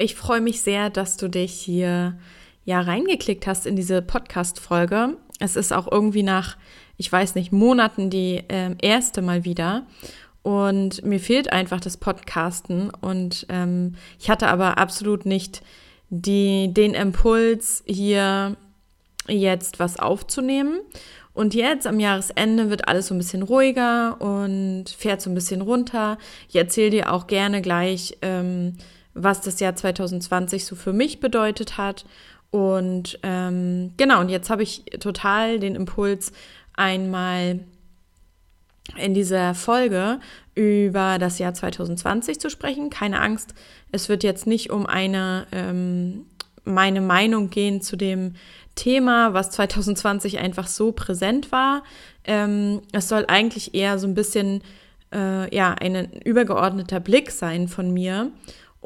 Ich freue mich sehr, dass du dich hier ja reingeklickt hast in diese Podcast-Folge. Es ist auch irgendwie nach, ich weiß nicht, Monaten die äh, erste mal wieder. Und mir fehlt einfach das Podcasten. Und ähm, ich hatte aber absolut nicht die, den Impuls, hier jetzt was aufzunehmen. Und jetzt am Jahresende wird alles so ein bisschen ruhiger und fährt so ein bisschen runter. Ich erzähle dir auch gerne gleich, ähm, was das Jahr 2020 so für mich bedeutet hat. Und ähm, genau, und jetzt habe ich total den Impuls, einmal in dieser Folge über das Jahr 2020 zu sprechen. Keine Angst, es wird jetzt nicht um eine ähm, meine Meinung gehen zu dem Thema, was 2020 einfach so präsent war. Ähm, es soll eigentlich eher so ein bisschen äh, ja ein übergeordneter Blick sein von mir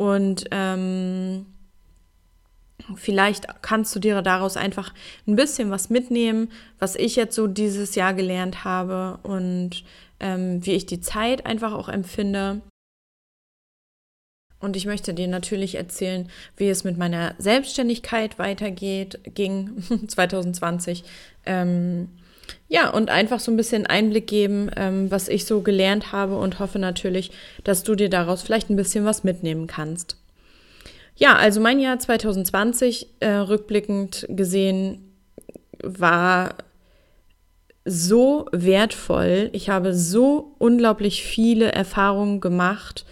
und ähm, vielleicht kannst du dir daraus einfach ein bisschen was mitnehmen, was ich jetzt so dieses Jahr gelernt habe und ähm, wie ich die Zeit einfach auch empfinde. Und ich möchte dir natürlich erzählen, wie es mit meiner Selbstständigkeit weitergeht, ging 2020. Ähm, ja, und einfach so ein bisschen Einblick geben, ähm, was ich so gelernt habe und hoffe natürlich, dass du dir daraus vielleicht ein bisschen was mitnehmen kannst. Ja, also mein Jahr 2020 äh, rückblickend gesehen war so wertvoll. Ich habe so unglaublich viele Erfahrungen gemacht,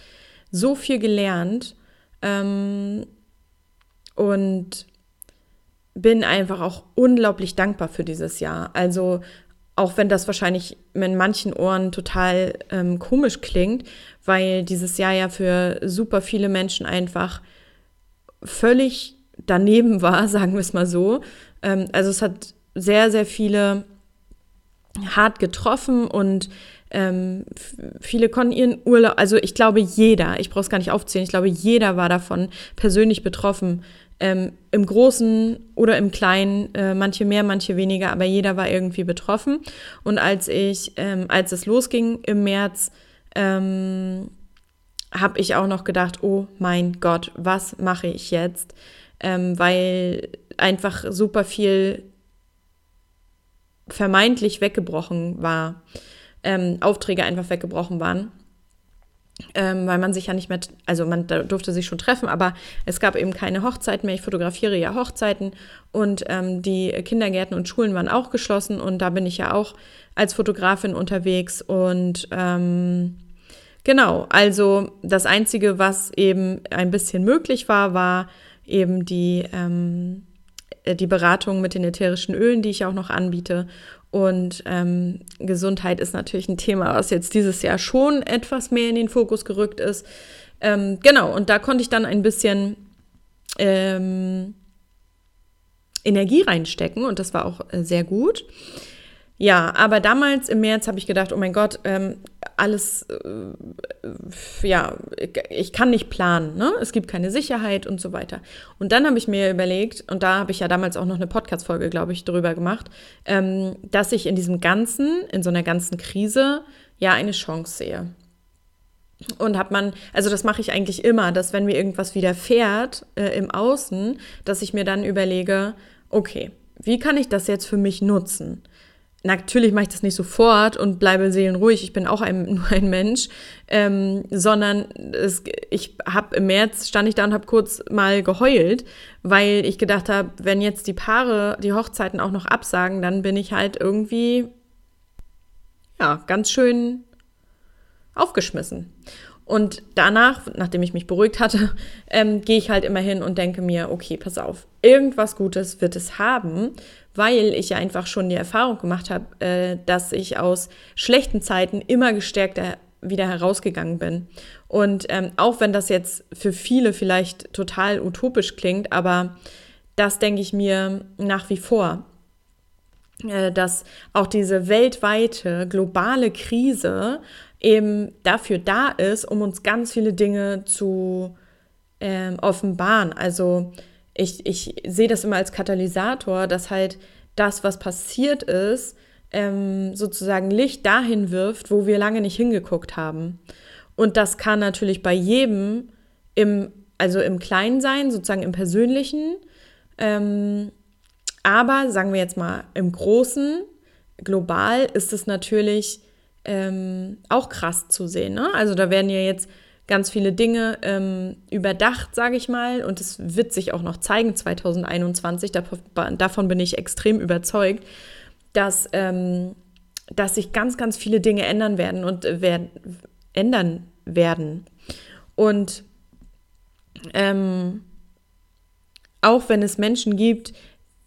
so viel gelernt ähm, und bin einfach auch unglaublich dankbar für dieses Jahr. Also auch wenn das wahrscheinlich in manchen Ohren total ähm, komisch klingt, weil dieses Jahr ja für super viele Menschen einfach völlig daneben war, sagen wir es mal so. Ähm, also es hat sehr, sehr viele hart getroffen und ähm, viele konnten ihren Urlaub, also ich glaube jeder, ich brauche es gar nicht aufzählen, ich glaube jeder war davon persönlich betroffen, ähm, Im Großen oder im Kleinen, äh, manche mehr, manche weniger, aber jeder war irgendwie betroffen. Und als ich, ähm, als es losging im März, ähm, habe ich auch noch gedacht, oh mein Gott, was mache ich jetzt? Ähm, weil einfach super viel vermeintlich weggebrochen war, ähm, Aufträge einfach weggebrochen waren ähm, weil man sich ja nicht mehr, also man durfte sich schon treffen, aber es gab eben keine Hochzeiten mehr. Ich fotografiere ja Hochzeiten und ähm, die Kindergärten und Schulen waren auch geschlossen und da bin ich ja auch als Fotografin unterwegs und ähm, genau, also das Einzige, was eben ein bisschen möglich war, war eben die, ähm, die Beratung mit den ätherischen Ölen, die ich auch noch anbiete und ähm, Gesundheit ist natürlich ein Thema, was jetzt dieses Jahr schon etwas mehr in den Fokus gerückt ist. Ähm, genau, und da konnte ich dann ein bisschen ähm, Energie reinstecken und das war auch äh, sehr gut. Ja, aber damals im März habe ich gedacht, oh mein Gott, ähm, alles, äh, ja, ich kann nicht planen, ne? Es gibt keine Sicherheit und so weiter. Und dann habe ich mir überlegt, und da habe ich ja damals auch noch eine Podcast-Folge, glaube ich, drüber gemacht, ähm, dass ich in diesem Ganzen, in so einer ganzen Krise, ja eine Chance sehe. Und hat man, also das mache ich eigentlich immer, dass wenn mir irgendwas widerfährt äh, im Außen, dass ich mir dann überlege, okay, wie kann ich das jetzt für mich nutzen? Natürlich mache ich das nicht sofort und bleibe seelenruhig, ich bin auch ein, nur ein Mensch, ähm, sondern es, ich habe im März stand ich da und habe kurz mal geheult, weil ich gedacht habe, wenn jetzt die Paare die Hochzeiten auch noch absagen, dann bin ich halt irgendwie ja ganz schön aufgeschmissen. Und danach, nachdem ich mich beruhigt hatte, ähm, gehe ich halt immer hin und denke mir, okay, pass auf, irgendwas Gutes wird es haben, weil ich ja einfach schon die Erfahrung gemacht habe, äh, dass ich aus schlechten Zeiten immer gestärkter wieder herausgegangen bin. Und ähm, auch wenn das jetzt für viele vielleicht total utopisch klingt, aber das denke ich mir nach wie vor, äh, dass auch diese weltweite globale Krise eben dafür da ist, um uns ganz viele Dinge zu ähm, offenbaren. Also ich, ich sehe das immer als Katalysator, dass halt das, was passiert ist, ähm, sozusagen Licht dahin wirft, wo wir lange nicht hingeguckt haben. Und das kann natürlich bei jedem im also im Kleinsein, sozusagen im Persönlichen. Ähm, aber sagen wir jetzt mal im Großen, global ist es natürlich ähm, auch krass zu sehen. Ne? Also da werden ja jetzt ganz viele Dinge ähm, überdacht, sage ich mal, und es wird sich auch noch zeigen 2021. Davon, bin ich extrem überzeugt, dass, ähm, dass sich ganz, ganz viele Dinge ändern werden und äh, werden, ändern werden. Und ähm, auch wenn es Menschen gibt,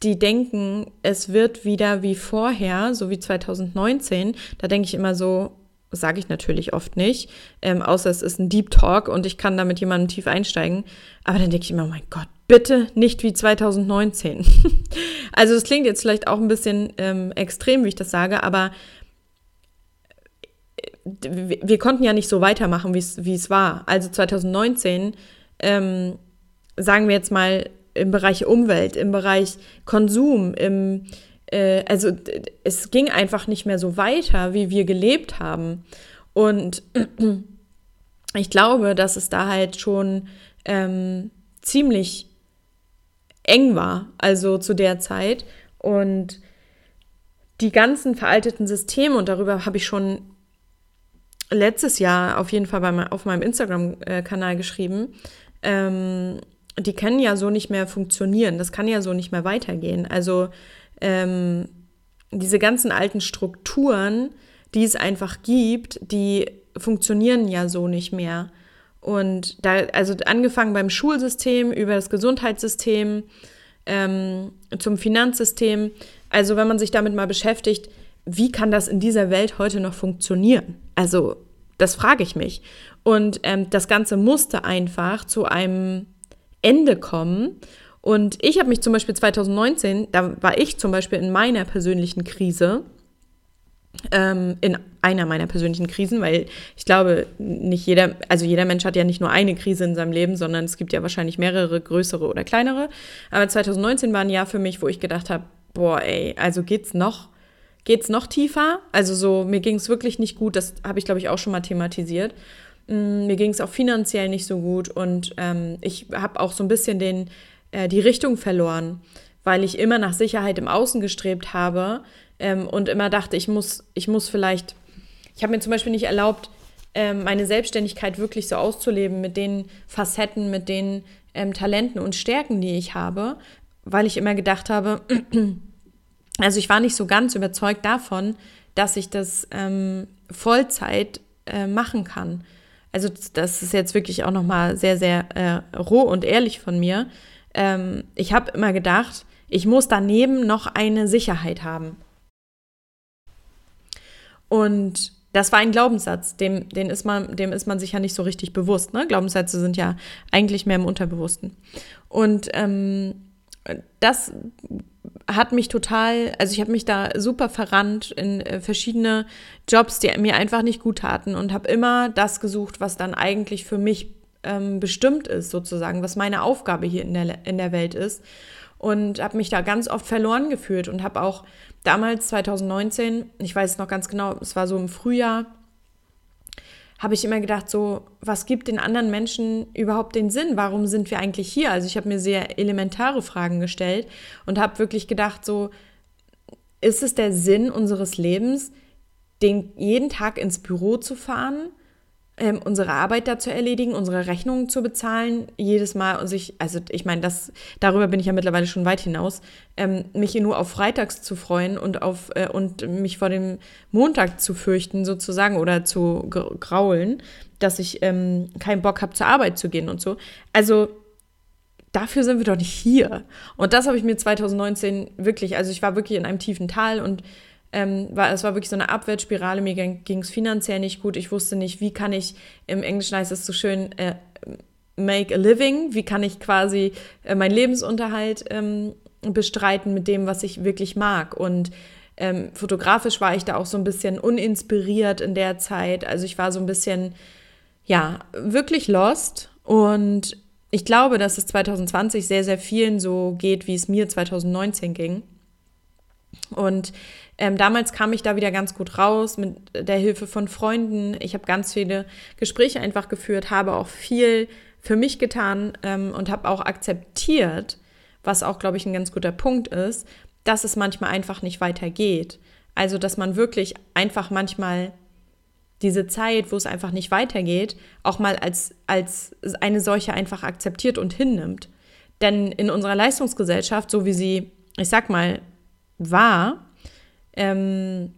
die denken, es wird wieder wie vorher, so wie 2019, da denke ich immer so, sage ich natürlich oft nicht, ähm, außer es ist ein Deep Talk und ich kann da mit jemandem tief einsteigen. Aber dann denke ich immer, oh mein Gott, bitte nicht wie 2019. also es klingt jetzt vielleicht auch ein bisschen ähm, extrem, wie ich das sage, aber äh, wir konnten ja nicht so weitermachen, wie es war. Also 2019, ähm, sagen wir jetzt mal, im Bereich Umwelt, im Bereich Konsum, im, äh, also es ging einfach nicht mehr so weiter, wie wir gelebt haben. Und ich glaube, dass es da halt schon ähm, ziemlich eng war, also zu der Zeit. Und die ganzen veralteten Systeme, und darüber habe ich schon letztes Jahr auf jeden Fall bei, auf meinem Instagram-Kanal geschrieben, ähm, die können ja so nicht mehr funktionieren. Das kann ja so nicht mehr weitergehen. Also ähm, diese ganzen alten Strukturen, die es einfach gibt, die funktionieren ja so nicht mehr. Und da, also angefangen beim Schulsystem, über das Gesundheitssystem, ähm, zum Finanzsystem. Also wenn man sich damit mal beschäftigt, wie kann das in dieser Welt heute noch funktionieren? Also das frage ich mich. Und ähm, das Ganze musste einfach zu einem Ende kommen. Und ich habe mich zum Beispiel 2019, da war ich zum Beispiel in meiner persönlichen Krise, ähm, in einer meiner persönlichen Krisen, weil ich glaube, nicht jeder, also jeder Mensch hat ja nicht nur eine Krise in seinem Leben, sondern es gibt ja wahrscheinlich mehrere, größere oder kleinere. Aber 2019 war ein Jahr für mich, wo ich gedacht habe, boah, ey, also geht's noch, geht's noch tiefer? Also so, mir ging es wirklich nicht gut, das habe ich, glaube ich, auch schon mal thematisiert. Mm, mir ging es auch finanziell nicht so gut und ähm, ich habe auch so ein bisschen den, äh, die Richtung verloren, weil ich immer nach Sicherheit im Außen gestrebt habe ähm, und immer dachte, ich muss, ich muss vielleicht, ich habe mir zum Beispiel nicht erlaubt, ähm, meine Selbstständigkeit wirklich so auszuleben mit den Facetten, mit den ähm, Talenten und Stärken, die ich habe, weil ich immer gedacht habe, also ich war nicht so ganz überzeugt davon, dass ich das ähm, Vollzeit äh, machen kann. Also das ist jetzt wirklich auch noch mal sehr, sehr äh, roh und ehrlich von mir. Ähm, ich habe immer gedacht, ich muss daneben noch eine Sicherheit haben. Und das war ein Glaubenssatz, dem, den ist man, dem ist man sich ja nicht so richtig bewusst. Ne? Glaubenssätze sind ja eigentlich mehr im Unterbewussten. Und ähm, das hat mich total, also ich habe mich da super verrannt in äh, verschiedene Jobs, die mir einfach nicht gut taten und habe immer das gesucht, was dann eigentlich für mich ähm, bestimmt ist, sozusagen, was meine Aufgabe hier in der, in der Welt ist. Und habe mich da ganz oft verloren gefühlt und habe auch damals, 2019, ich weiß es noch ganz genau, es war so im Frühjahr, habe ich immer gedacht, so, was gibt den anderen Menschen überhaupt den Sinn? Warum sind wir eigentlich hier? Also ich habe mir sehr elementare Fragen gestellt und habe wirklich gedacht, so, ist es der Sinn unseres Lebens, den jeden Tag ins Büro zu fahren? Ähm, unsere Arbeit da zu erledigen, unsere Rechnungen zu bezahlen, jedes Mal und sich, also ich meine, das, darüber bin ich ja mittlerweile schon weit hinaus, ähm, mich nur auf Freitags zu freuen und auf äh, und mich vor dem Montag zu fürchten, sozusagen, oder zu graulen, dass ich ähm, keinen Bock habe, zur Arbeit zu gehen und so. Also dafür sind wir doch nicht hier. Und das habe ich mir 2019 wirklich, also ich war wirklich in einem tiefen Tal und ähm, war, es war wirklich so eine Abwärtsspirale. Mir ging es finanziell nicht gut. Ich wusste nicht, wie kann ich, im Englischen heißt es so schön, äh, make a living, wie kann ich quasi äh, meinen Lebensunterhalt ähm, bestreiten mit dem, was ich wirklich mag. Und ähm, fotografisch war ich da auch so ein bisschen uninspiriert in der Zeit. Also ich war so ein bisschen, ja, wirklich lost. Und ich glaube, dass es 2020 sehr, sehr vielen so geht, wie es mir 2019 ging. Und ähm, damals kam ich da wieder ganz gut raus mit der Hilfe von Freunden. Ich habe ganz viele Gespräche einfach geführt, habe auch viel für mich getan ähm, und habe auch akzeptiert, was auch, glaube ich, ein ganz guter Punkt ist, dass es manchmal einfach nicht weitergeht. Also, dass man wirklich einfach manchmal diese Zeit, wo es einfach nicht weitergeht, auch mal als, als eine solche einfach akzeptiert und hinnimmt. Denn in unserer Leistungsgesellschaft, so wie sie, ich sag mal, war, ähm,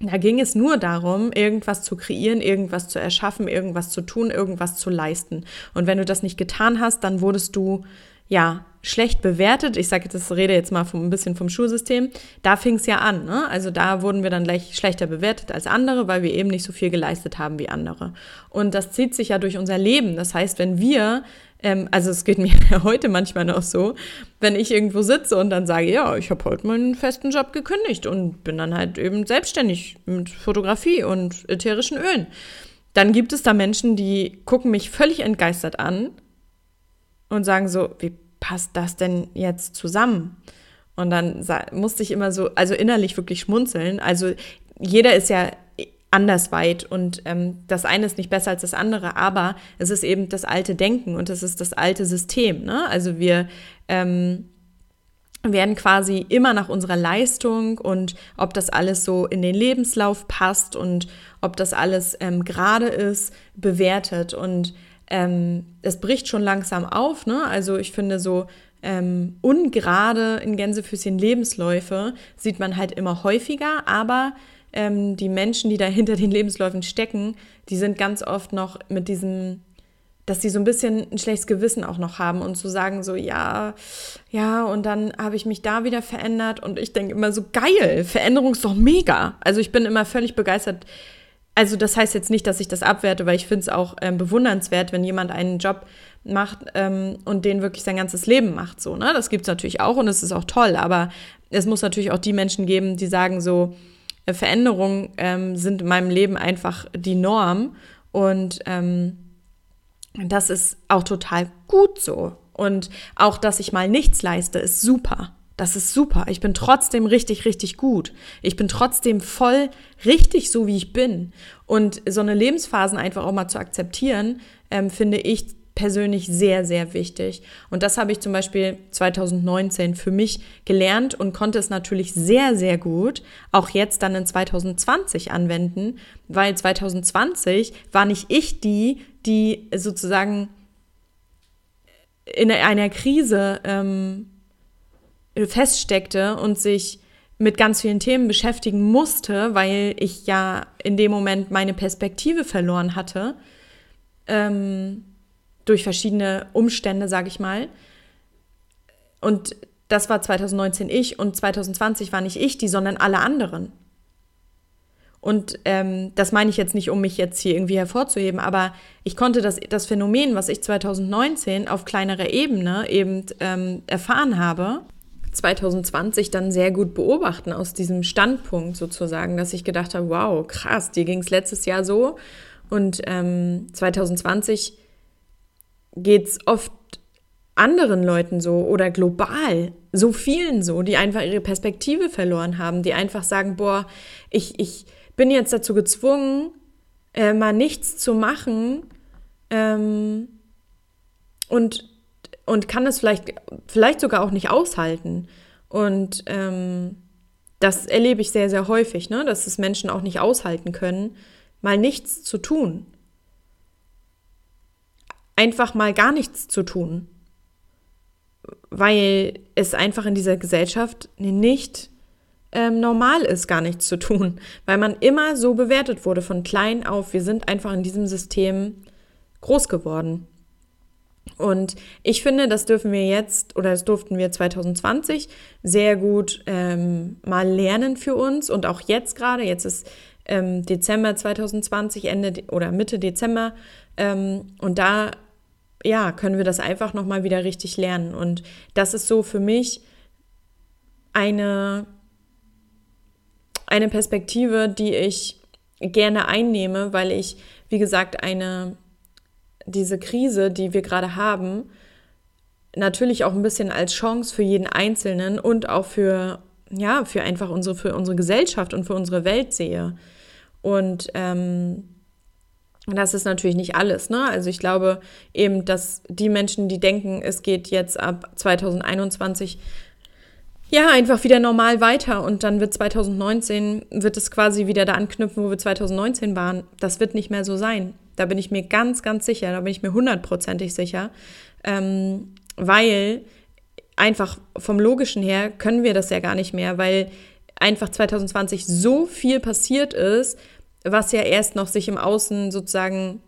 da ging es nur darum, irgendwas zu kreieren, irgendwas zu erschaffen, irgendwas zu tun, irgendwas zu leisten. Und wenn du das nicht getan hast, dann wurdest du ja schlecht bewertet. Ich sage das rede jetzt mal vom, ein bisschen vom Schulsystem. Da fing es ja an. Ne? Also da wurden wir dann gleich schlechter bewertet als andere, weil wir eben nicht so viel geleistet haben wie andere. Und das zieht sich ja durch unser Leben. Das heißt, wenn wir ähm, also es geht mir heute manchmal noch so, wenn ich irgendwo sitze und dann sage, ja, ich habe heute meinen festen Job gekündigt und bin dann halt eben selbstständig mit Fotografie und ätherischen Ölen. Dann gibt es da Menschen, die gucken mich völlig entgeistert an und sagen so, wie passt das denn jetzt zusammen? Und dann musste ich immer so, also innerlich wirklich schmunzeln. Also jeder ist ja anders weit und ähm, das eine ist nicht besser als das andere, aber es ist eben das alte Denken und es ist das alte System. Ne? Also wir ähm, werden quasi immer nach unserer Leistung und ob das alles so in den Lebenslauf passt und ob das alles ähm, gerade ist, bewertet. Und ähm, es bricht schon langsam auf. Ne? Also ich finde so ähm, ungerade in Gänsefüßchen Lebensläufe sieht man halt immer häufiger, aber ähm, die Menschen, die da hinter den Lebensläufen stecken, die sind ganz oft noch mit diesem, dass sie so ein bisschen ein schlechtes Gewissen auch noch haben und zu sagen so, ja, ja, und dann habe ich mich da wieder verändert und ich denke immer so, geil, Veränderung ist doch mega. Also ich bin immer völlig begeistert. Also das heißt jetzt nicht, dass ich das abwerte, weil ich finde es auch ähm, bewundernswert, wenn jemand einen Job macht ähm, und den wirklich sein ganzes Leben macht. So, ne? Das gibt es natürlich auch und es ist auch toll, aber es muss natürlich auch die Menschen geben, die sagen so, Veränderungen ähm, sind in meinem Leben einfach die Norm und ähm, das ist auch total gut so. Und auch, dass ich mal nichts leiste, ist super. Das ist super. Ich bin trotzdem richtig, richtig gut. Ich bin trotzdem voll richtig so, wie ich bin. Und so eine Lebensphasen einfach auch mal zu akzeptieren, ähm, finde ich persönlich sehr, sehr wichtig. Und das habe ich zum Beispiel 2019 für mich gelernt und konnte es natürlich sehr, sehr gut auch jetzt dann in 2020 anwenden, weil 2020 war nicht ich die, die sozusagen in einer Krise ähm, feststeckte und sich mit ganz vielen Themen beschäftigen musste, weil ich ja in dem Moment meine Perspektive verloren hatte. Ähm, durch verschiedene Umstände, sage ich mal. Und das war 2019 ich und 2020 war nicht ich die, sondern alle anderen. Und ähm, das meine ich jetzt nicht, um mich jetzt hier irgendwie hervorzuheben, aber ich konnte das, das Phänomen, was ich 2019 auf kleinerer Ebene eben ähm, erfahren habe, 2020 dann sehr gut beobachten aus diesem Standpunkt sozusagen, dass ich gedacht habe, wow, krass, dir ging es letztes Jahr so und ähm, 2020 geht es oft anderen Leuten so oder global, so vielen so, die einfach ihre Perspektive verloren haben, die einfach sagen, boah, ich, ich bin jetzt dazu gezwungen, äh, mal nichts zu machen ähm, und, und kann es vielleicht, vielleicht sogar auch nicht aushalten. Und ähm, das erlebe ich sehr, sehr häufig, ne? dass es Menschen auch nicht aushalten können, mal nichts zu tun einfach mal gar nichts zu tun, weil es einfach in dieser Gesellschaft nicht ähm, normal ist, gar nichts zu tun, weil man immer so bewertet wurde von klein auf. Wir sind einfach in diesem System groß geworden. Und ich finde, das dürfen wir jetzt oder das durften wir 2020 sehr gut ähm, mal lernen für uns und auch jetzt gerade. Jetzt ist ähm, Dezember 2020, Ende oder Mitte Dezember. Ähm, und da ja, können wir das einfach nochmal wieder richtig lernen. Und das ist so für mich eine, eine Perspektive, die ich gerne einnehme, weil ich, wie gesagt, eine, diese Krise, die wir gerade haben, natürlich auch ein bisschen als Chance für jeden Einzelnen und auch für, ja, für einfach unsere, für unsere Gesellschaft und für unsere Welt sehe. Und ähm, das ist natürlich nicht alles, ne? Also ich glaube eben, dass die Menschen, die denken, es geht jetzt ab 2021 ja einfach wieder normal weiter und dann wird 2019 wird es quasi wieder da anknüpfen, wo wir 2019 waren. Das wird nicht mehr so sein. Da bin ich mir ganz, ganz sicher. Da bin ich mir hundertprozentig sicher, ähm, weil einfach vom logischen her können wir das ja gar nicht mehr, weil einfach 2020 so viel passiert ist, was ja erst noch sich im Außen sozusagen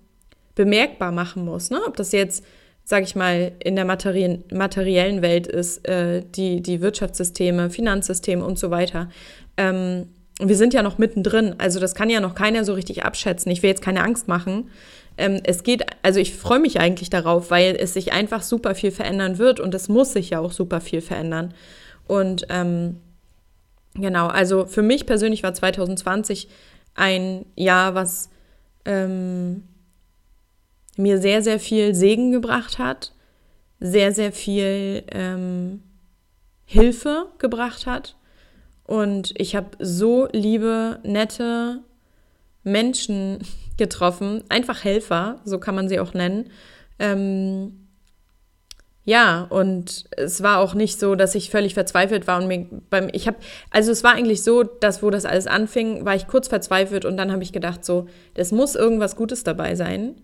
bemerkbar machen muss. Ne? Ob das jetzt, sage ich mal, in der materiellen, materiellen Welt ist, äh, die, die Wirtschaftssysteme, Finanzsysteme und so weiter. Ähm, wir sind ja noch mittendrin, also das kann ja noch keiner so richtig abschätzen. Ich will jetzt keine Angst machen. Ähm, es geht, also ich freue mich eigentlich darauf, weil es sich einfach super viel verändern wird und es muss sich ja auch super viel verändern. Und ähm, genau, also für mich persönlich war 2020 ein Jahr, was ähm, mir sehr, sehr viel Segen gebracht hat, sehr, sehr viel ähm, Hilfe gebracht hat. Und ich habe so liebe, nette Menschen getroffen, einfach Helfer, so kann man sie auch nennen, ähm, ja, und es war auch nicht so, dass ich völlig verzweifelt war und mir beim ich habe also es war eigentlich so, dass wo das alles anfing, war ich kurz verzweifelt und dann habe ich gedacht so, es muss irgendwas Gutes dabei sein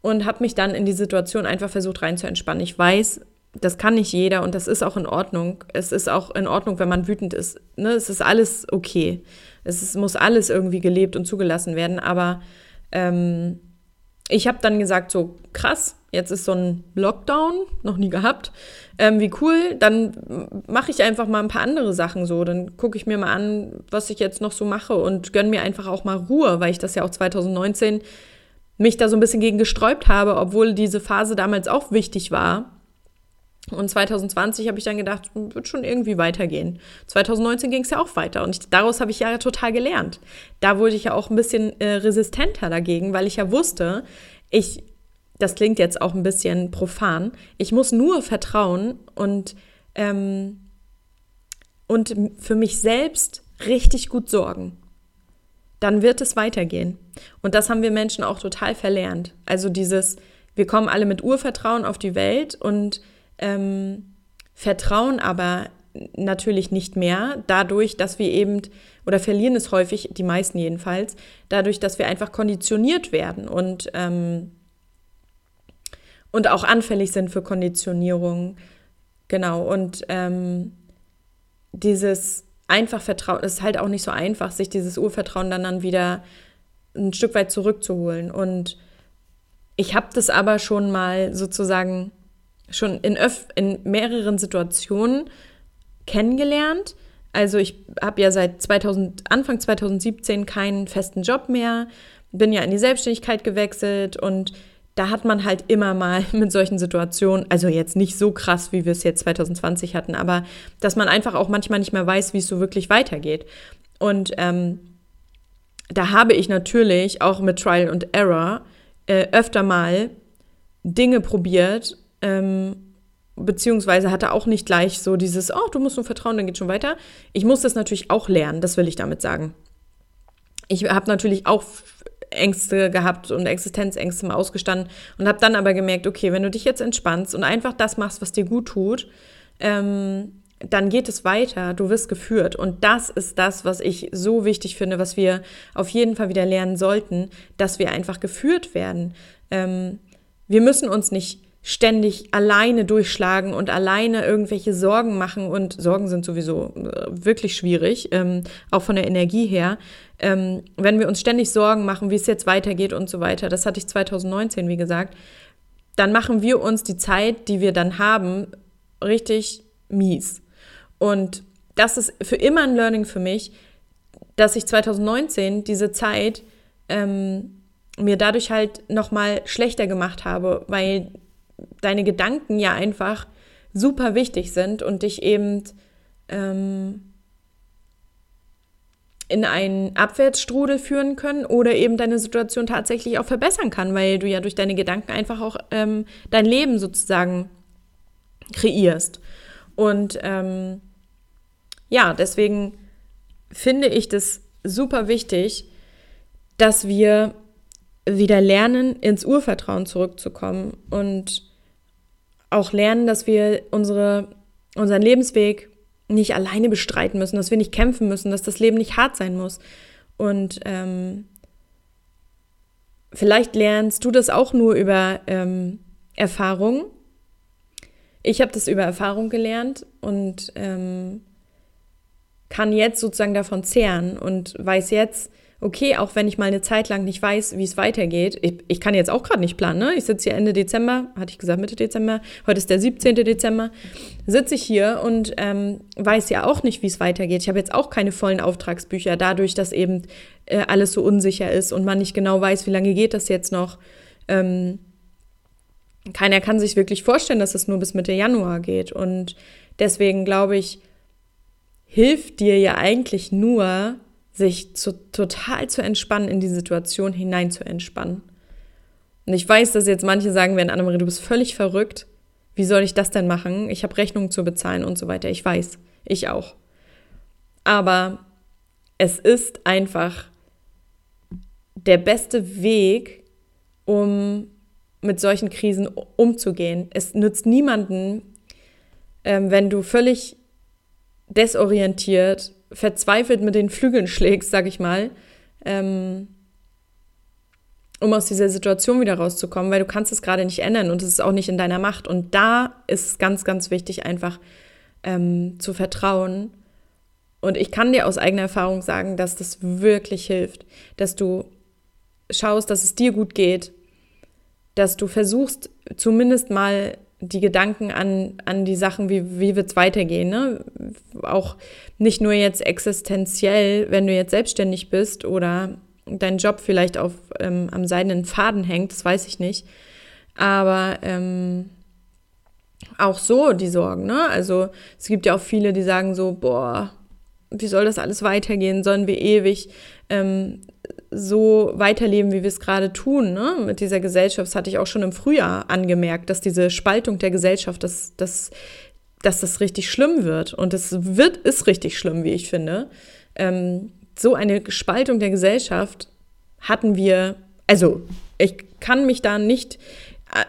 und habe mich dann in die Situation einfach versucht rein zu entspannen. Ich weiß, das kann nicht jeder und das ist auch in Ordnung. Es ist auch in Ordnung, wenn man wütend ist. Ne? Es ist alles okay. Es ist, muss alles irgendwie gelebt und zugelassen werden. Aber ähm, ich habe dann gesagt, so krass, jetzt ist so ein Lockdown, noch nie gehabt. Ähm, wie cool, dann mache ich einfach mal ein paar andere Sachen so. Dann gucke ich mir mal an, was ich jetzt noch so mache und gönne mir einfach auch mal Ruhe, weil ich das ja auch 2019 mich da so ein bisschen gegen gesträubt habe, obwohl diese Phase damals auch wichtig war. Und 2020 habe ich dann gedacht, wird schon irgendwie weitergehen. 2019 ging es ja auch weiter und ich, daraus habe ich ja total gelernt. Da wurde ich ja auch ein bisschen äh, resistenter dagegen, weil ich ja wusste, ich das klingt jetzt auch ein bisschen profan, ich muss nur vertrauen und, ähm, und für mich selbst richtig gut sorgen. Dann wird es weitergehen. Und das haben wir Menschen auch total verlernt. Also dieses, wir kommen alle mit Urvertrauen auf die Welt und ähm, vertrauen aber natürlich nicht mehr, dadurch, dass wir eben, oder verlieren es häufig, die meisten jedenfalls, dadurch, dass wir einfach konditioniert werden und ähm, und auch anfällig sind für Konditionierung. Genau, und ähm, dieses einfach Vertrauen, ist halt auch nicht so einfach, sich dieses Urvertrauen dann, dann wieder ein Stück weit zurückzuholen. Und ich habe das aber schon mal sozusagen schon in, öf in mehreren Situationen kennengelernt. Also ich habe ja seit 2000, Anfang 2017 keinen festen Job mehr, bin ja in die Selbstständigkeit gewechselt und da hat man halt immer mal mit solchen Situationen, also jetzt nicht so krass, wie wir es jetzt 2020 hatten, aber dass man einfach auch manchmal nicht mehr weiß, wie es so wirklich weitergeht. Und ähm, da habe ich natürlich auch mit Trial und Error äh, öfter mal Dinge probiert, ähm, beziehungsweise hatte auch nicht gleich so dieses, oh, du musst nur vertrauen, dann geht schon weiter. Ich muss das natürlich auch lernen, das will ich damit sagen. Ich habe natürlich auch Ängste gehabt und Existenzängste mal ausgestanden und habe dann aber gemerkt, okay, wenn du dich jetzt entspannst und einfach das machst, was dir gut tut, ähm, dann geht es weiter, du wirst geführt. Und das ist das, was ich so wichtig finde, was wir auf jeden Fall wieder lernen sollten, dass wir einfach geführt werden. Ähm, wir müssen uns nicht ständig alleine durchschlagen und alleine irgendwelche Sorgen machen. Und Sorgen sind sowieso äh, wirklich schwierig, ähm, auch von der Energie her. Ähm, wenn wir uns ständig Sorgen machen, wie es jetzt weitergeht und so weiter, das hatte ich 2019, wie gesagt, dann machen wir uns die Zeit, die wir dann haben, richtig mies. Und das ist für immer ein Learning für mich, dass ich 2019 diese Zeit ähm, mir dadurch halt nochmal schlechter gemacht habe, weil deine Gedanken ja einfach super wichtig sind und dich eben ähm, in einen Abwärtsstrudel führen können oder eben deine Situation tatsächlich auch verbessern kann, weil du ja durch deine Gedanken einfach auch ähm, dein Leben sozusagen kreierst. Und ähm, ja, deswegen finde ich das super wichtig, dass wir wieder lernen, ins Urvertrauen zurückzukommen und auch lernen, dass wir unsere, unseren Lebensweg nicht alleine bestreiten müssen, dass wir nicht kämpfen müssen, dass das Leben nicht hart sein muss. Und ähm, vielleicht lernst du das auch nur über ähm, Erfahrung. Ich habe das über Erfahrung gelernt und ähm, kann jetzt sozusagen davon zehren und weiß jetzt, okay, auch wenn ich mal eine Zeit lang nicht weiß, wie es weitergeht, ich, ich kann jetzt auch gerade nicht planen, ne? Ich sitze hier Ende Dezember, hatte ich gesagt Mitte Dezember, heute ist der 17. Dezember, sitze ich hier und ähm, weiß ja auch nicht, wie es weitergeht. Ich habe jetzt auch keine vollen Auftragsbücher, dadurch, dass eben äh, alles so unsicher ist und man nicht genau weiß, wie lange geht das jetzt noch. Ähm, keiner kann sich wirklich vorstellen, dass es nur bis Mitte Januar geht. Und deswegen glaube ich, hilft dir ja eigentlich nur, sich zu, total zu entspannen, in die Situation hinein zu entspannen. Und ich weiß, dass jetzt manche sagen werden, Annemarie, du bist völlig verrückt. Wie soll ich das denn machen? Ich habe Rechnungen zu bezahlen und so weiter. Ich weiß, ich auch. Aber es ist einfach der beste Weg, um mit solchen Krisen umzugehen. Es nützt niemanden, ähm, wenn du völlig desorientiert verzweifelt mit den Flügeln schlägst, sag ich mal, ähm, um aus dieser Situation wieder rauszukommen, weil du kannst es gerade nicht ändern und es ist auch nicht in deiner Macht. Und da ist es ganz, ganz wichtig, einfach ähm, zu vertrauen. Und ich kann dir aus eigener Erfahrung sagen, dass das wirklich hilft, dass du schaust, dass es dir gut geht, dass du versuchst, zumindest mal die Gedanken an, an die Sachen, wie, wie wird es weitergehen. Ne? Auch nicht nur jetzt existenziell, wenn du jetzt selbstständig bist oder dein Job vielleicht auf, ähm, am seidenen Faden hängt, das weiß ich nicht. Aber ähm, auch so die Sorgen. Ne? Also es gibt ja auch viele, die sagen so, boah, wie soll das alles weitergehen? Sollen wir ewig ähm, so weiterleben, wie wir es gerade tun, ne? mit dieser Gesellschaft. Das hatte ich auch schon im Frühjahr angemerkt, dass diese Spaltung der Gesellschaft, dass, dass, dass das richtig schlimm wird. Und es wird, ist richtig schlimm, wie ich finde. Ähm, so eine Spaltung der Gesellschaft hatten wir, also ich kann mich da nicht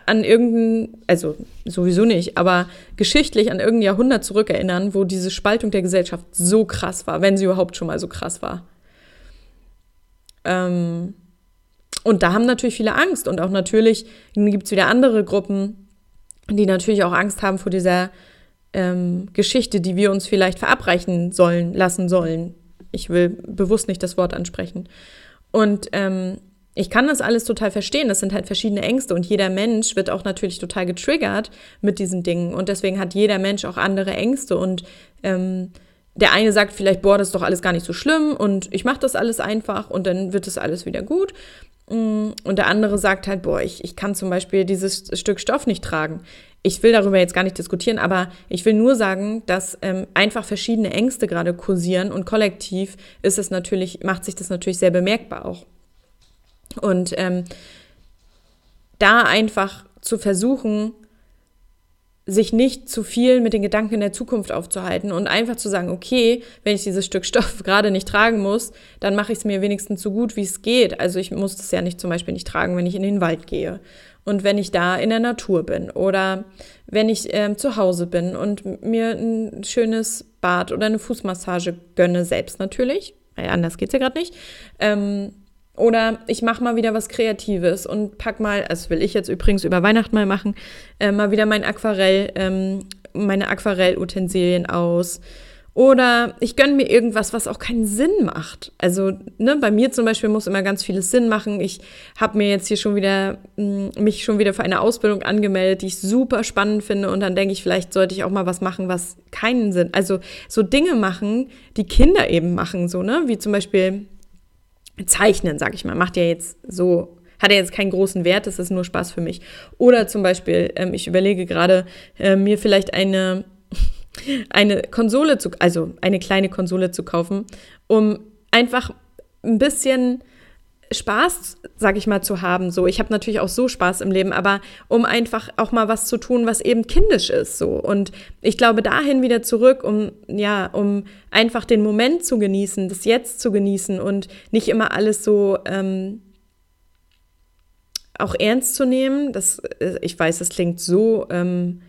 an irgendein, also sowieso nicht, aber geschichtlich an irgendein Jahrhundert zurückerinnern, wo diese Spaltung der Gesellschaft so krass war, wenn sie überhaupt schon mal so krass war. Ähm, und da haben natürlich viele Angst. Und auch natürlich gibt es wieder andere Gruppen, die natürlich auch Angst haben vor dieser ähm, Geschichte, die wir uns vielleicht verabreichen sollen, lassen sollen. Ich will bewusst nicht das Wort ansprechen. Und ähm, ich kann das alles total verstehen. Das sind halt verschiedene Ängste und jeder Mensch wird auch natürlich total getriggert mit diesen Dingen. Und deswegen hat jeder Mensch auch andere Ängste. Und ähm, der eine sagt vielleicht, boah, das ist doch alles gar nicht so schlimm und ich mache das alles einfach und dann wird es alles wieder gut. Mm, und der andere sagt halt, boah, ich, ich kann zum Beispiel dieses Stück Stoff nicht tragen. Ich will darüber jetzt gar nicht diskutieren, aber ich will nur sagen, dass ähm, einfach verschiedene Ängste gerade kursieren und kollektiv ist es natürlich, macht sich das natürlich sehr bemerkbar auch. Und ähm, da einfach zu versuchen, sich nicht zu viel mit den Gedanken in der Zukunft aufzuhalten und einfach zu sagen, okay, wenn ich dieses Stück Stoff gerade nicht tragen muss, dann mache ich es mir wenigstens so gut, wie es geht. Also ich muss das ja nicht zum Beispiel nicht tragen, wenn ich in den Wald gehe und wenn ich da in der Natur bin oder wenn ich äh, zu Hause bin und mir ein schönes Bad oder eine Fußmassage gönne, selbst natürlich, weil anders geht's ja gerade nicht. Ähm, oder ich mache mal wieder was Kreatives und pack mal, das will ich jetzt übrigens über Weihnachten mal machen, äh, mal wieder mein Aquarell, ähm, meine Aquarellutensilien aus. Oder ich gönne mir irgendwas, was auch keinen Sinn macht. Also, ne, bei mir zum Beispiel muss immer ganz vieles Sinn machen. Ich habe mir jetzt hier schon wieder, mh, hm, mich schon wieder für eine Ausbildung angemeldet, die ich super spannend finde. Und dann denke ich, vielleicht sollte ich auch mal was machen, was keinen Sinn. Also so Dinge machen, die Kinder eben machen, so, ne? Wie zum Beispiel Zeichnen, sag ich mal, macht ja jetzt so, hat ja jetzt keinen großen Wert, das ist nur Spaß für mich. Oder zum Beispiel, ähm, ich überlege gerade, äh, mir vielleicht eine, eine Konsole zu, also eine kleine Konsole zu kaufen, um einfach ein bisschen Spaß, sag ich mal, zu haben. So, ich habe natürlich auch so Spaß im Leben, aber um einfach auch mal was zu tun, was eben kindisch ist. So und ich glaube dahin wieder zurück, um ja, um einfach den Moment zu genießen, das Jetzt zu genießen und nicht immer alles so ähm, auch ernst zu nehmen. Das, äh, ich weiß, das klingt so, ähm,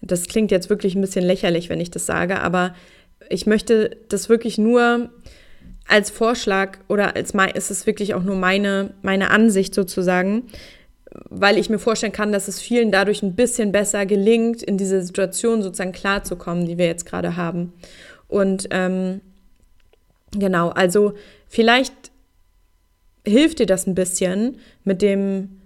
das klingt jetzt wirklich ein bisschen lächerlich, wenn ich das sage, aber ich möchte das wirklich nur als Vorschlag oder als ist es wirklich auch nur meine, meine Ansicht sozusagen, weil ich mir vorstellen kann, dass es vielen dadurch ein bisschen besser gelingt, in diese Situation sozusagen klarzukommen, die wir jetzt gerade haben. Und ähm, genau, also vielleicht hilft dir das ein bisschen mit dem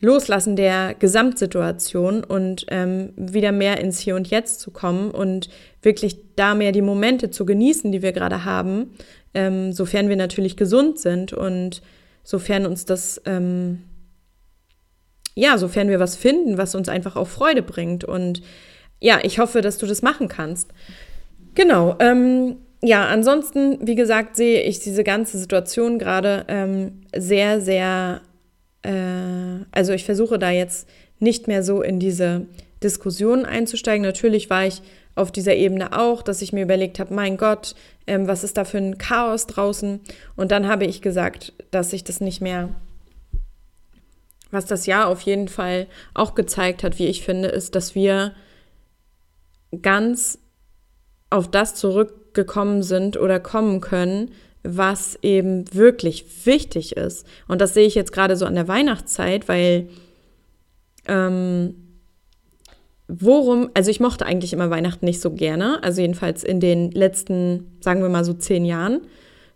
Loslassen der Gesamtsituation und ähm, wieder mehr ins Hier und Jetzt zu kommen und wirklich da mehr die Momente zu genießen, die wir gerade haben, ähm, sofern wir natürlich gesund sind und sofern uns das, ähm, ja, sofern wir was finden, was uns einfach auch Freude bringt. Und ja, ich hoffe, dass du das machen kannst. Genau. Ähm, ja, ansonsten, wie gesagt, sehe ich diese ganze Situation gerade ähm, sehr, sehr äh, also ich versuche da jetzt nicht mehr so in diese Diskussion einzusteigen. Natürlich war ich auf dieser Ebene auch, dass ich mir überlegt habe, mein Gott, ähm, was ist da für ein Chaos draußen? Und dann habe ich gesagt, dass ich das nicht mehr, was das Jahr auf jeden Fall auch gezeigt hat, wie ich finde, ist, dass wir ganz auf das zurückgekommen sind oder kommen können, was eben wirklich wichtig ist. Und das sehe ich jetzt gerade so an der Weihnachtszeit, weil ähm, worum, also ich mochte eigentlich immer Weihnachten nicht so gerne, also jedenfalls in den letzten, sagen wir mal so zehn Jahren,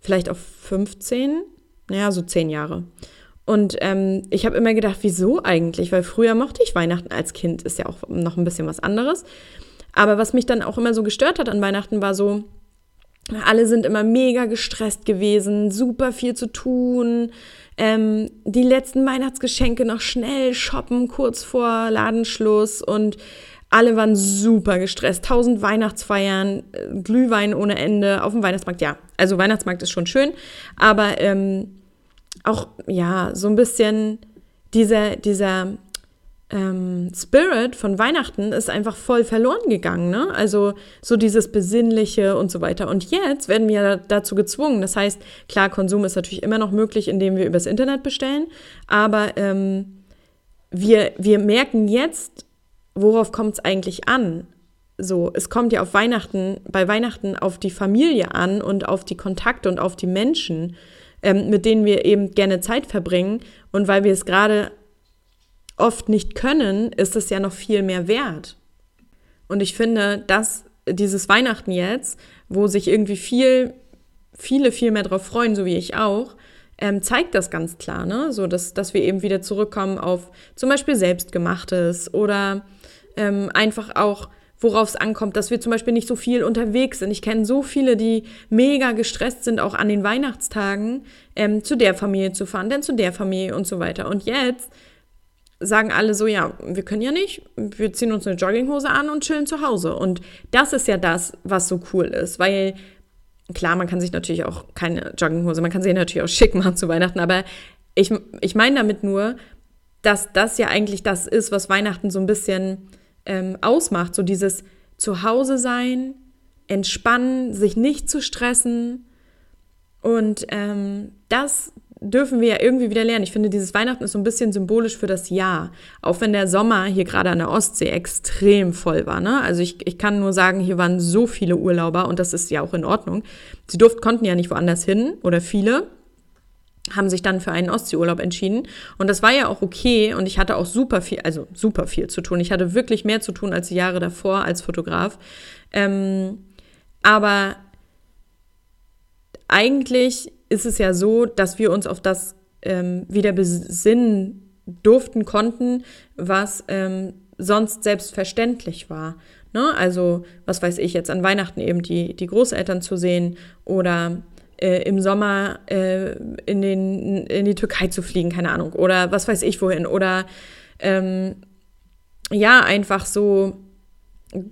vielleicht auch 15, naja, so zehn Jahre. Und ähm, ich habe immer gedacht, wieso eigentlich? Weil früher mochte ich Weihnachten als Kind, ist ja auch noch ein bisschen was anderes. Aber was mich dann auch immer so gestört hat an Weihnachten war so, alle sind immer mega gestresst gewesen, super viel zu tun. Ähm, die letzten Weihnachtsgeschenke noch schnell shoppen, kurz vor Ladenschluss und alle waren super gestresst. Tausend Weihnachtsfeiern, äh, Glühwein ohne Ende auf dem Weihnachtsmarkt. Ja, also Weihnachtsmarkt ist schon schön, aber ähm, auch ja so ein bisschen dieser dieser ähm, Spirit von Weihnachten ist einfach voll verloren gegangen. Ne? Also so dieses Besinnliche und so weiter. Und jetzt werden wir dazu gezwungen. Das heißt, klar, Konsum ist natürlich immer noch möglich, indem wir übers Internet bestellen. Aber ähm, wir, wir merken jetzt, worauf kommt es eigentlich an? So, es kommt ja auf Weihnachten, bei Weihnachten auf die Familie an und auf die Kontakte und auf die Menschen, ähm, mit denen wir eben gerne Zeit verbringen. Und weil wir es gerade oft nicht können, ist es ja noch viel mehr wert. Und ich finde, dass dieses Weihnachten jetzt, wo sich irgendwie viel, viele viel mehr drauf freuen, so wie ich auch, ähm, zeigt das ganz klar, ne? So, dass, dass wir eben wieder zurückkommen auf zum Beispiel Selbstgemachtes oder ähm, einfach auch, worauf es ankommt, dass wir zum Beispiel nicht so viel unterwegs sind. Ich kenne so viele, die mega gestresst sind, auch an den Weihnachtstagen, ähm, zu der Familie zu fahren, denn zu der Familie und so weiter. Und jetzt sagen alle so, ja, wir können ja nicht, wir ziehen uns eine Jogginghose an und chillen zu Hause. Und das ist ja das, was so cool ist, weil klar, man kann sich natürlich auch keine Jogginghose, man kann sie natürlich auch schick machen zu Weihnachten, aber ich, ich meine damit nur, dass das ja eigentlich das ist, was Weihnachten so ein bisschen ähm, ausmacht, so dieses Zuhause sein, entspannen, sich nicht zu stressen und ähm, das dürfen wir ja irgendwie wieder lernen. Ich finde, dieses Weihnachten ist so ein bisschen symbolisch für das Jahr. Auch wenn der Sommer hier gerade an der Ostsee extrem voll war. Ne? Also ich, ich kann nur sagen, hier waren so viele Urlauber und das ist ja auch in Ordnung. Sie durften, konnten ja nicht woanders hin oder viele haben sich dann für einen Ostseeurlaub entschieden. Und das war ja auch okay. Und ich hatte auch super viel, also super viel zu tun. Ich hatte wirklich mehr zu tun als die Jahre davor als Fotograf. Ähm, aber eigentlich ist es ja so, dass wir uns auf das ähm, wieder besinnen durften, konnten, was ähm, sonst selbstverständlich war. Ne? Also, was weiß ich, jetzt an Weihnachten eben die, die Großeltern zu sehen oder äh, im Sommer äh, in, den, in die Türkei zu fliegen, keine Ahnung, oder was weiß ich wohin, oder ähm, ja, einfach so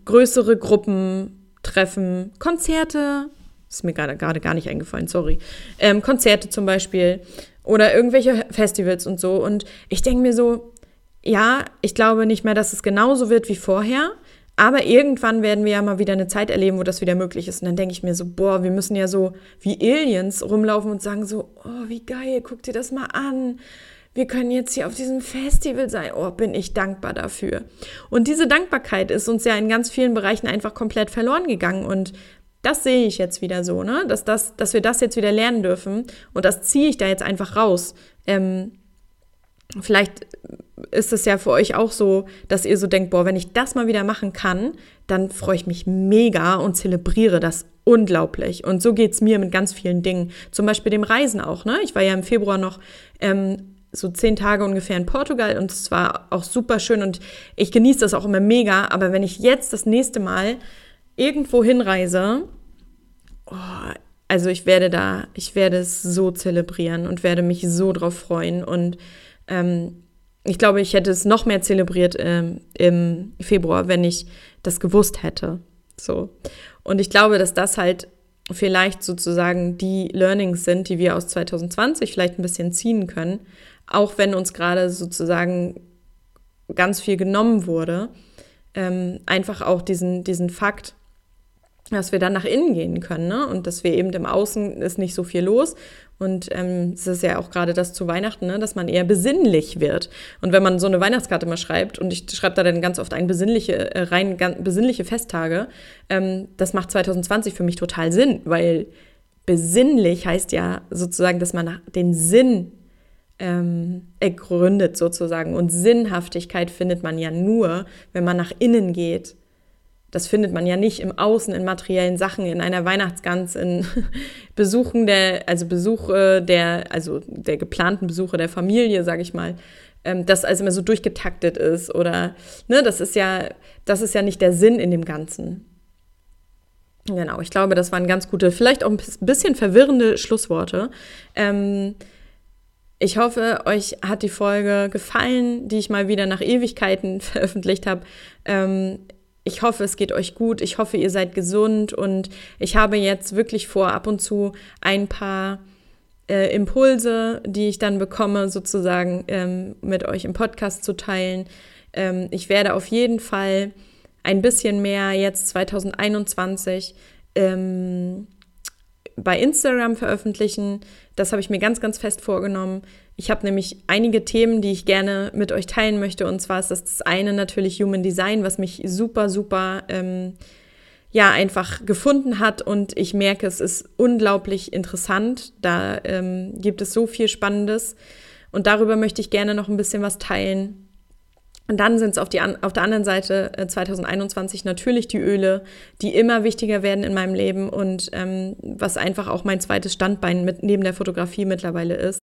größere Gruppen treffen, Konzerte, ist mir gerade, gar nicht eingefallen, sorry. Ähm, Konzerte zum Beispiel oder irgendwelche Festivals und so. Und ich denke mir so, ja, ich glaube nicht mehr, dass es genauso wird wie vorher. Aber irgendwann werden wir ja mal wieder eine Zeit erleben, wo das wieder möglich ist. Und dann denke ich mir so, boah, wir müssen ja so wie Aliens rumlaufen und sagen so, oh, wie geil, guck dir das mal an. wir können jetzt hier auf diesem Festival sein. Oh, bin ich dankbar dafür. Und diese Dankbarkeit ist uns ja in ganz vielen Bereichen einfach komplett verloren gegangen. Und das sehe ich jetzt wieder so, ne? Dass, das, dass wir das jetzt wieder lernen dürfen. Und das ziehe ich da jetzt einfach raus. Ähm, vielleicht ist es ja für euch auch so, dass ihr so denkt, boah, wenn ich das mal wieder machen kann, dann freue ich mich mega und zelebriere das unglaublich. Und so geht es mir mit ganz vielen Dingen. Zum Beispiel dem Reisen auch. Ne? Ich war ja im Februar noch ähm, so zehn Tage ungefähr in Portugal und es war auch super schön und ich genieße das auch immer mega. Aber wenn ich jetzt das nächste Mal irgendwo hinreise, oh, also ich werde da, ich werde es so zelebrieren und werde mich so drauf freuen und ähm, ich glaube, ich hätte es noch mehr zelebriert ähm, im Februar, wenn ich das gewusst hätte. So. Und ich glaube, dass das halt vielleicht sozusagen die Learnings sind, die wir aus 2020 vielleicht ein bisschen ziehen können, auch wenn uns gerade sozusagen ganz viel genommen wurde. Ähm, einfach auch diesen, diesen Fakt, dass wir dann nach innen gehen können ne? und dass wir eben im Außen ist nicht so viel los und ähm, es ist ja auch gerade das zu Weihnachten, ne, dass man eher besinnlich wird. Und wenn man so eine Weihnachtskarte mal schreibt, und ich schreibe da dann ganz oft ein besinnliche, äh, rein besinnliche Festtage, ähm, das macht 2020 für mich total Sinn, weil besinnlich heißt ja sozusagen, dass man den Sinn ähm, ergründet sozusagen. Und Sinnhaftigkeit findet man ja nur, wenn man nach innen geht das findet man ja nicht im Außen, in materiellen Sachen, in einer Weihnachtsgans, in Besuchen der, also Besuche der, also der geplanten Besuche der Familie, sage ich mal, ähm, das also immer so durchgetaktet ist oder, ne, das ist ja, das ist ja nicht der Sinn in dem Ganzen. Genau, ich glaube, das waren ganz gute, vielleicht auch ein bisschen verwirrende Schlussworte. Ähm, ich hoffe, euch hat die Folge gefallen, die ich mal wieder nach Ewigkeiten veröffentlicht habe. Ähm, ich hoffe, es geht euch gut. Ich hoffe, ihr seid gesund. Und ich habe jetzt wirklich vor, ab und zu ein paar äh, Impulse, die ich dann bekomme, sozusagen ähm, mit euch im Podcast zu teilen. Ähm, ich werde auf jeden Fall ein bisschen mehr jetzt 2021 ähm, bei Instagram veröffentlichen. Das habe ich mir ganz, ganz fest vorgenommen. Ich habe nämlich einige Themen, die ich gerne mit euch teilen möchte. Und zwar ist das, das eine natürlich Human Design, was mich super, super ähm, ja einfach gefunden hat. Und ich merke, es ist unglaublich interessant. Da ähm, gibt es so viel Spannendes. Und darüber möchte ich gerne noch ein bisschen was teilen. Und dann sind es auf, auf der anderen Seite äh, 2021 natürlich die Öle, die immer wichtiger werden in meinem Leben und ähm, was einfach auch mein zweites Standbein mit, neben der Fotografie mittlerweile ist.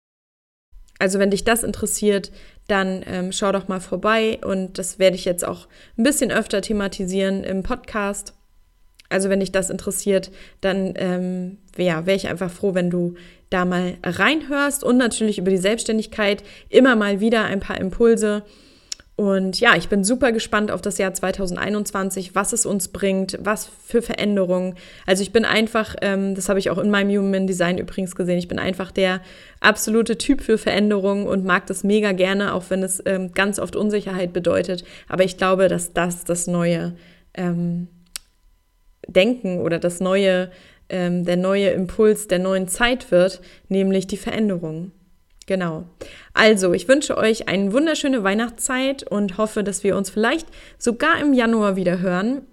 Also wenn dich das interessiert, dann ähm, schau doch mal vorbei und das werde ich jetzt auch ein bisschen öfter thematisieren im Podcast. Also wenn dich das interessiert, dann ähm, ja, wäre ich einfach froh, wenn du da mal reinhörst und natürlich über die Selbstständigkeit immer mal wieder ein paar Impulse und ja, ich bin super gespannt auf das Jahr 2021, was es uns bringt, was für Veränderungen. Also ich bin einfach, ähm, das habe ich auch in meinem Human Design übrigens gesehen, ich bin einfach der absolute Typ für Veränderungen und mag das mega gerne, auch wenn es ähm, ganz oft Unsicherheit bedeutet. Aber ich glaube, dass das das neue ähm, Denken oder das neue, ähm, der neue Impuls der neuen Zeit wird, nämlich die Veränderung. Genau. Also, ich wünsche euch eine wunderschöne Weihnachtszeit und hoffe, dass wir uns vielleicht sogar im Januar wieder hören.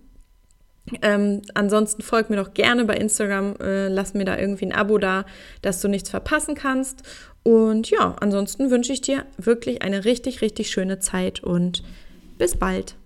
Ähm, ansonsten folgt mir doch gerne bei Instagram, äh, lass mir da irgendwie ein Abo da, dass du nichts verpassen kannst. Und ja, ansonsten wünsche ich dir wirklich eine richtig, richtig schöne Zeit und bis bald.